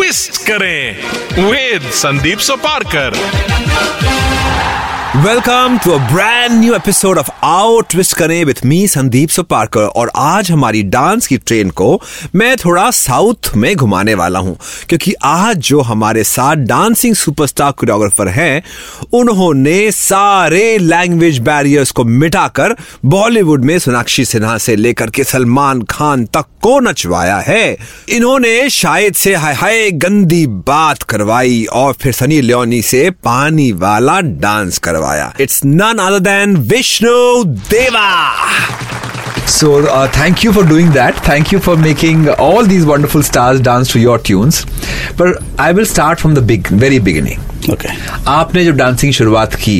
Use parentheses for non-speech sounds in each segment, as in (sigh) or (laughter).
twist करें with Sandeep Soparkar. Welcome to a brand new episode of आओ twist करें with me Sandeep Suparkar और आज हमारी डांस की ट्रेन को मैं थोड़ा साउथ में घुमाने वाला हूँ, क्योंकि आज जो हमारे साथ डांसिंग सुपरस्टार कोरियोग्राफर हैं, उन्होंने सारे लैंग्वेज बैरियर्स को मिटाकर बॉलीवुड में सोनाक्षी सिन्हा से लेकर के सलमान खान तक को नचवाया है। इन्होंने शायद से हाय हाय गंदी बात करवाई और फिर सनी लियोनी से पानी वाला डांस करवाया। It's none other than Vishnu Deva So, uh, thank you for doing that. Thank you for making all these wonderful stars dance to your tunes. But I will start from the big, very beginning. Okay. आपने जब dancing शुरुआत की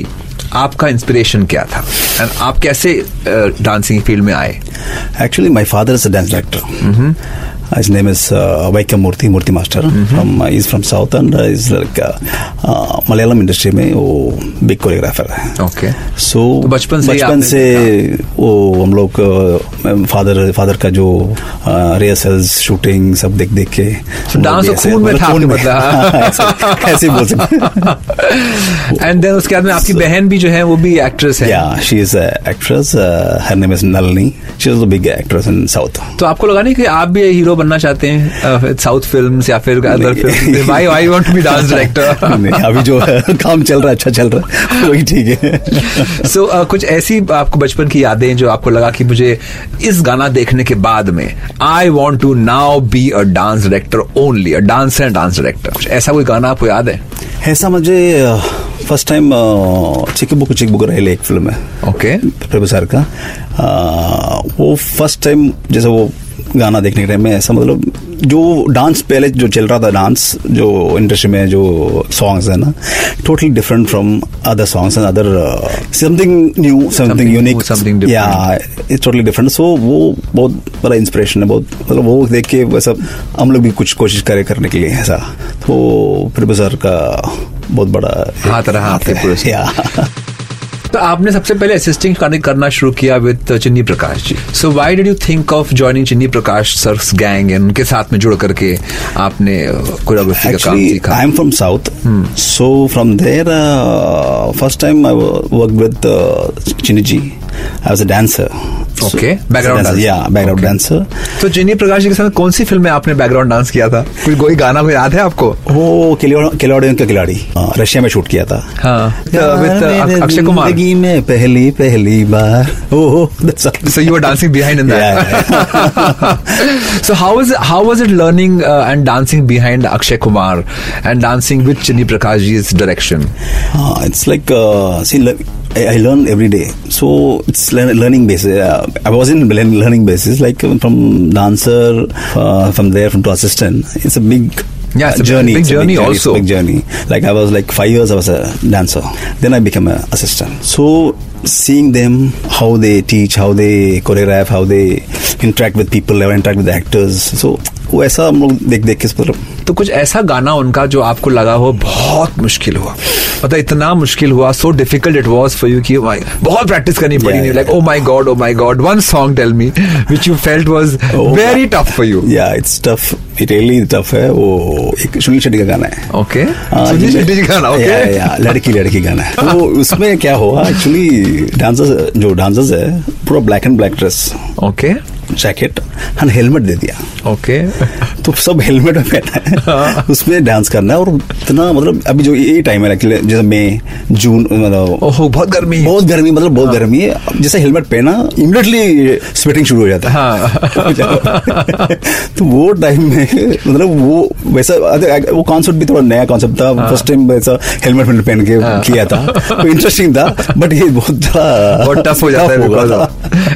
आपका inspiration क्या था and आप कैसे dancing field में आए Actually, my father is a dance director. His name is uh, Vaikam Murthy, Murthy Master. Mm-hmm. From uh, he's from South and uh, he's like uh, uh, Malayalam industry में वो big choreographer है. Okay. So तो बचपन से ही बचपन से वो हम लोग फादर फादर का जो रिहर्सल्स शूटिंग सब देख देख के डांस तो खून में था। मतलब। ऐसे- बोल सकते एंड देन उसके बाद में आपकी बहन भी जो है वो भी एक्ट्रेस है Yeah, she is an actress. Uh, her name is Nalini. She is a big actress in South. तो आपको लगा नहीं कि आप भी हीरो बनना चाहते हैं साउथ फ़िल्म या फिर other film why I want to be dance director नहीं, अभी जो काम चल रहा है अच्छा चल रहा है वही ठीक है। (laughs) सो uh, कुछ ऐसी आपको बचपन की यादें जो आपको लगा कि मुझे इस गाना देखने के बाद में I want to now be a dance director only a dance and dance director कुछ ऐसा कोई गाना आपको याद है? ऐसा मुझे फ़र्स्ट टाइम चिक बुक चिक बुक रहेले एक फ़िल्म है। Okay okay. प्रभु सर का। अ, वो फ़र्स्ट टाइम जैसे वो गाना देखने के टाइम में ऐसा मतलब जो डांस पहले जो चल रहा था डांस जो इंडस्ट्री में जो सॉन्ग्स है ना totally different from other songs and other something new something unique या इट्स टोटली डिफरेंट सो वो बहुत बड़ा इंस्पिरेशन है बहुत मतलब वो देख के वैसा हम लोग भी कुछ कोशिश करें करने के लिए ऐसा। तो प्रभु सर का बहुत बड़ा हाथ रहा हाथ। या (laughs) तो आपने सबसे पहले असिस्टिंग करना शुरू किया with Chinni Prakash ji. So why did you think of joining Chinni Prakash sir gang and उनके साथ में जुड़ करके आपने कोरियोग्राफी का काम सीखा? I am from south so from there first time I work with Chinni ji Chiniji. I was a dancer. Yeah, background Okay. dancer. तो चिन्नी प्रकाश जी के साथ कौन सी फ़िल्म में आपने बैकग्राउंड डांस किया था कोई कोई गाना कोई याद है आपको वो खिलाड़ी खिलाड़ियों का खिलाड़ी uh, रशिया में शूट किया था हाँ विद अक्षय कुमार में पहली पहली बार ओह that's all. So you were dancing behind in that. so how was it, how was it learning uh, and dancing behind Akshay Kumar and dancing with Chinni Prakash ji's direction? Uh, it's like uh, see, le- I, I learn every day, so it's learn, learning basis. Uh, I was in learn- learning basis, like uh, from dancer, uh, from there from to assistant. It's a big. Yeah, it's uh, a journey. big It's a journey also. big journey. Like I was like five years. I was a dancer. Then I became an assistant. So seeing them, how they teach, how they choreograph, how they interact with people, how they interact with the actors. So वैसा हम लोग देख देख के मतलब तो कुछ ऐसा गाना उनका जो आपको लगा हो बहुत मुश्किल हुआ। मतलब इतना मुश्किल हुआ so difficult it was for you कि बहुत प्रैक्टिस करनी पड़ी. Like oh my god oh my god one song tell me which you felt was very tough for you या इट्स टफ रियली टफ है। वो एक सुनील शेट्टी का गाना है। ओके हाँ, सुनील शेट्टी का गाना या, ओके या, लड़की लड़की गाना है। तो (laughs) उसमें क्या हुआ? एक्चुअली डांसर्स जो डांसर्स है पूरा black and black dress okay jacket and helmet दे दिया। ओके (laughs) तो सब हेलमेट में पहना है। उसमें डांस करना है और इतना मतलब अभी जो ये टाइम है एक्चुअली जैसे मई जून मतलब ओहो बहुत गर्मी बहुत गर्मी मतलब बहुत गर्मी है। जैसे हेलमेट पहना इमिडिएटली स्वेटिंग शुरू हो जाता है। हाँ। (laughs) तो वो टाइम में मतलब वो वैसा वो कॉन्सेप्ट भी थोड़ा नया कॉन्सेप्ट था। फ़र्स्ट टाइम वैसा हेलमेट मैंने पहन के किया था। तो इंटरेस्टिंग था बट ये बहुत बहुत टफ हो जाता है।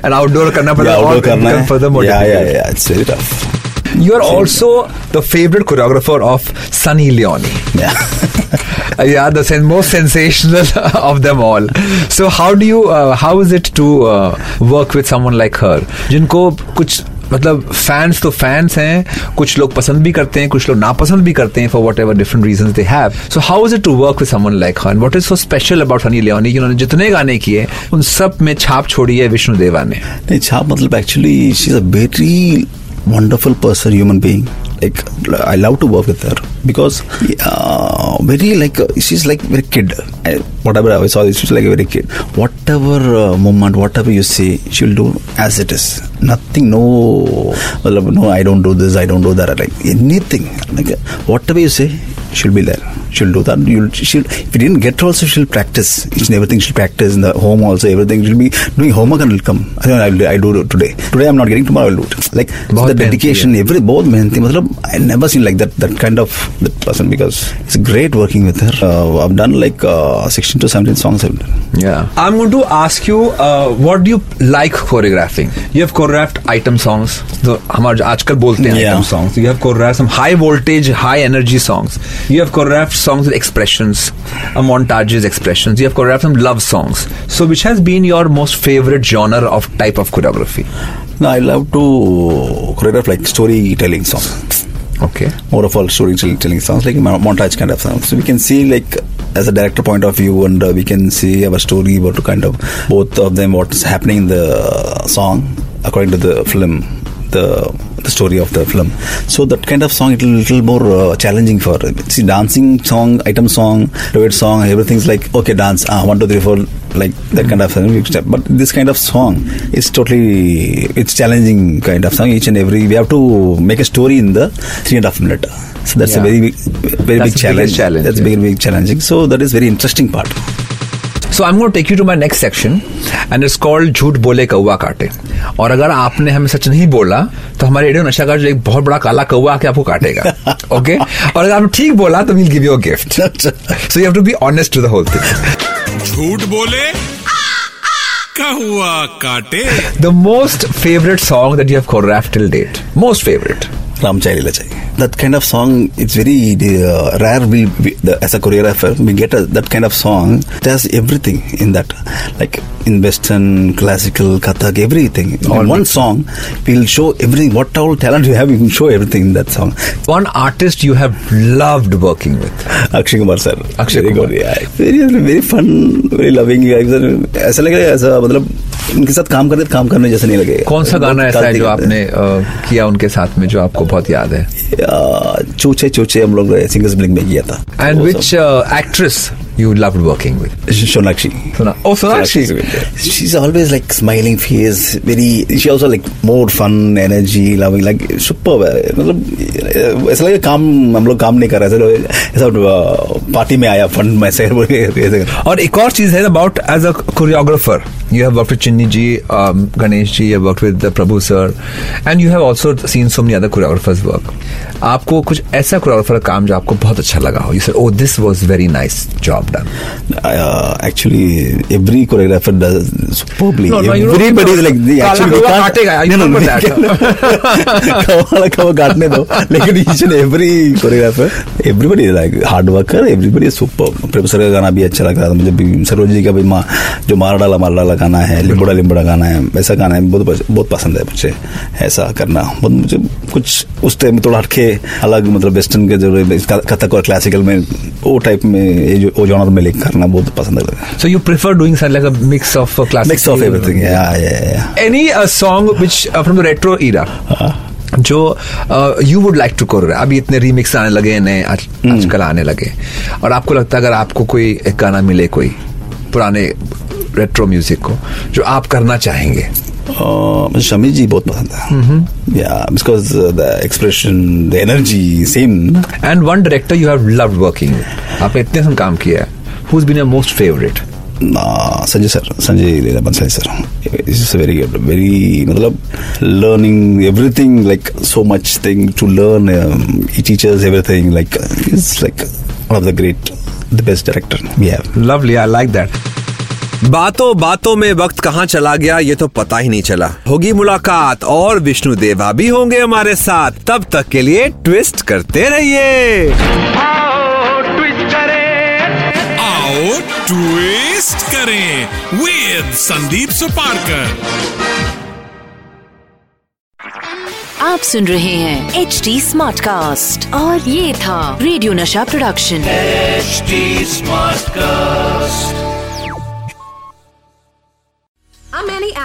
एंड आउटडोर करना पड़ता है और करना become further है yeah yeah motivated. Yeah it's very tough You are also the favorite choreographer of Sunny Leone. (laughs) Uh, yeah, the sen- most sensational (laughs) of them all. So how do you, uh, how is it to uh, work with someone like her? जिनको कुछ मतलब fans तो fans हैं, कुछ लोग पसंद भी करते हैं, कुछ लोग नापसंद भी करते हैं for whatever different reason they have so how is it to work with someone like her what is so special about Honey Leone उन्होंने जितने गाने किए उन सब में छाप छोड़ी है विष्णु देवा ने छाप मतलब actually she is a very wonderful person human being. like i love to work with her because uh, very like uh, she's like very kid I, whatever i saw she's like a very kid whatever uh, moment whatever you say she'll do as it is nothing no मतलब, no i don't do this i don't do that like anything like whatever you say she'll be there she'll do that you'll she'll if you didn't get her also she'll practice each and everything she'll practice in the home also everything she'll be doing homework and will come I don't know, I'll do, I do it today today I'm not getting tomorrow I'll do it like so बहुत the मेहनती dedication every both मेहनती मतलब I never seen like that that kind of that person because it's great working with her uh, I've done like uh, 16 to 17 songs I've done Yeah. I'm going to ask you, uh, what do you like choreographing? You have choreographed item songs. जो हमारे जो आजकल बोलते हैं Yeah. item songs. You have choreographed some high voltage, high energy songs. You have choreographed songs with expressions, uh, montages, expressions. You have choreographed some love songs. So, which has been your most favorite genre of type of choreography? no I love to choreograph like storytelling songs Okay. more of all storytelling songs like montage kind of songs so we can see like as a director point of view and uh, we can see our story about to kind of both of them what's happening in the song according to the film the the story of the film so that kind of song it will little more uh, challenging for see dancing song item song duet song everything's like okay dance ah, one two three four like that kind of thing step. but this kind of song is totally it's challenging kind of song each and every we have to make a story in the three and a half minute so that's Yeah. a very big very That's big challenge. challenge, that's yeah. very big challenging so that is very interesting part So I'm going to take you to my next section and it's called झूठ बोले कौवा काटे। और अगर आपने हमें सच नहीं बोला तो हमारे रेडियो नशा का जो एक बहुत बड़ा काला कौआ आके आपको काटेगा। Okay (laughs) okay? और अगर आपने ठीक बोला तो will give you gift so you have to be honest to the whole thing झूठ बोले कहुआ काटे। The most favourite song that you have choreographed till date most favourite Ramchai Lachai. that kind of song it's very uh, rare we, we the, as a choreographer we get a, that kind of song. It has everything in that like in western classical kathak everything. All in one song we'll show everything what all talent you have you can show everything in that song. One artist you have loved working with? Akshay kumar sir. Akshay very kumar. good, yeah. very, very fun very loving as a, as a, as a, as a उनके साथ काम करने काम करने जैसा नहीं लगे। कौन सा गाना ऐसा है जो आपने किया उनके साथ में जो आपको बहुत याद है? चूचे चूचे हम लोग सिंगर्स ब्लिंग में किया था। And which actress you loved working with सब- Sonakshi Sona- oh, Sonakshi. she's always like smiling face very she also like more fun energy loving like super मतलब ऐसा लगे काम हम लोग काम नहीं कर रहे ऐसा पार्टी में आया फन में ऐसे और एक और चीज़ है about as a choreographer you have work with Chinni ji Ganesh ji work with Prabhu sir and you have also seen so many other choreographers work आपको कुछ ऐसा कोरियोग्राफर काम जो आपको बहुत अच्छा लगा हो you say oh this was very nice job done uh, you काटेगा, remember that. कौवा कौवा काटने दो लेकिन each and every choreographer everybody is like hard worker everybody is super Prem sir का गाना भी अच्छा लग रहा था मुझे सरोज जी का भी माँ जो मार डाला मार डाला गाना है लिम्बड़ा लिम्बड़ा गाना है वैसा गाना है बहुत बहुत पसंद है मुझे ऐसा करना। बहुत मुझे कुछ उस टाइम में थोड़ा हटके अलग मतलब वेस्टर्न के जो कथक और क्लासिकल में वो टाइप में ये जो वो जॉनर में लेकर करना बहुत पसंद है। So you prefer doing sir like a mix of classic mix of everything या या या any song which from the retro era जो you would like to choreograph अभी इतने रीमिक्स आने लगे नए आज, आजकल आने लगे। और आपको लगता है अगर आपको कोई एक गाना मिले कोई पुराने रेट्रो म्यूज़िक को जो आप करना चाहेंगे। Uh, मुझे शमी जी बहुत पसंद है। या because the expression the energy same and one director you have loved working आपने इतने सन काम किया है। Who is been your most favourite Sanjay sir Sanjay Leela Bhansali sir. Is very good very मतलब learning everything like so much thing to learn he teachers everything like is like one of the great the best director we have lovely I like that बातों बातों में वक्त कहाँ चला गया ये तो पता ही नहीं चला। होगी मुलाकात और विष्णु देवा भी होंगे हमारे साथ। तब तक के लिए ट्विस्ट करते रहिए। आओ ट्विस्ट करें। विद संदीप सुपारकर। आप सुन रहे हैं एच डी स्मार्ट कास्ट और ये था radio Nasha production HD smart I'm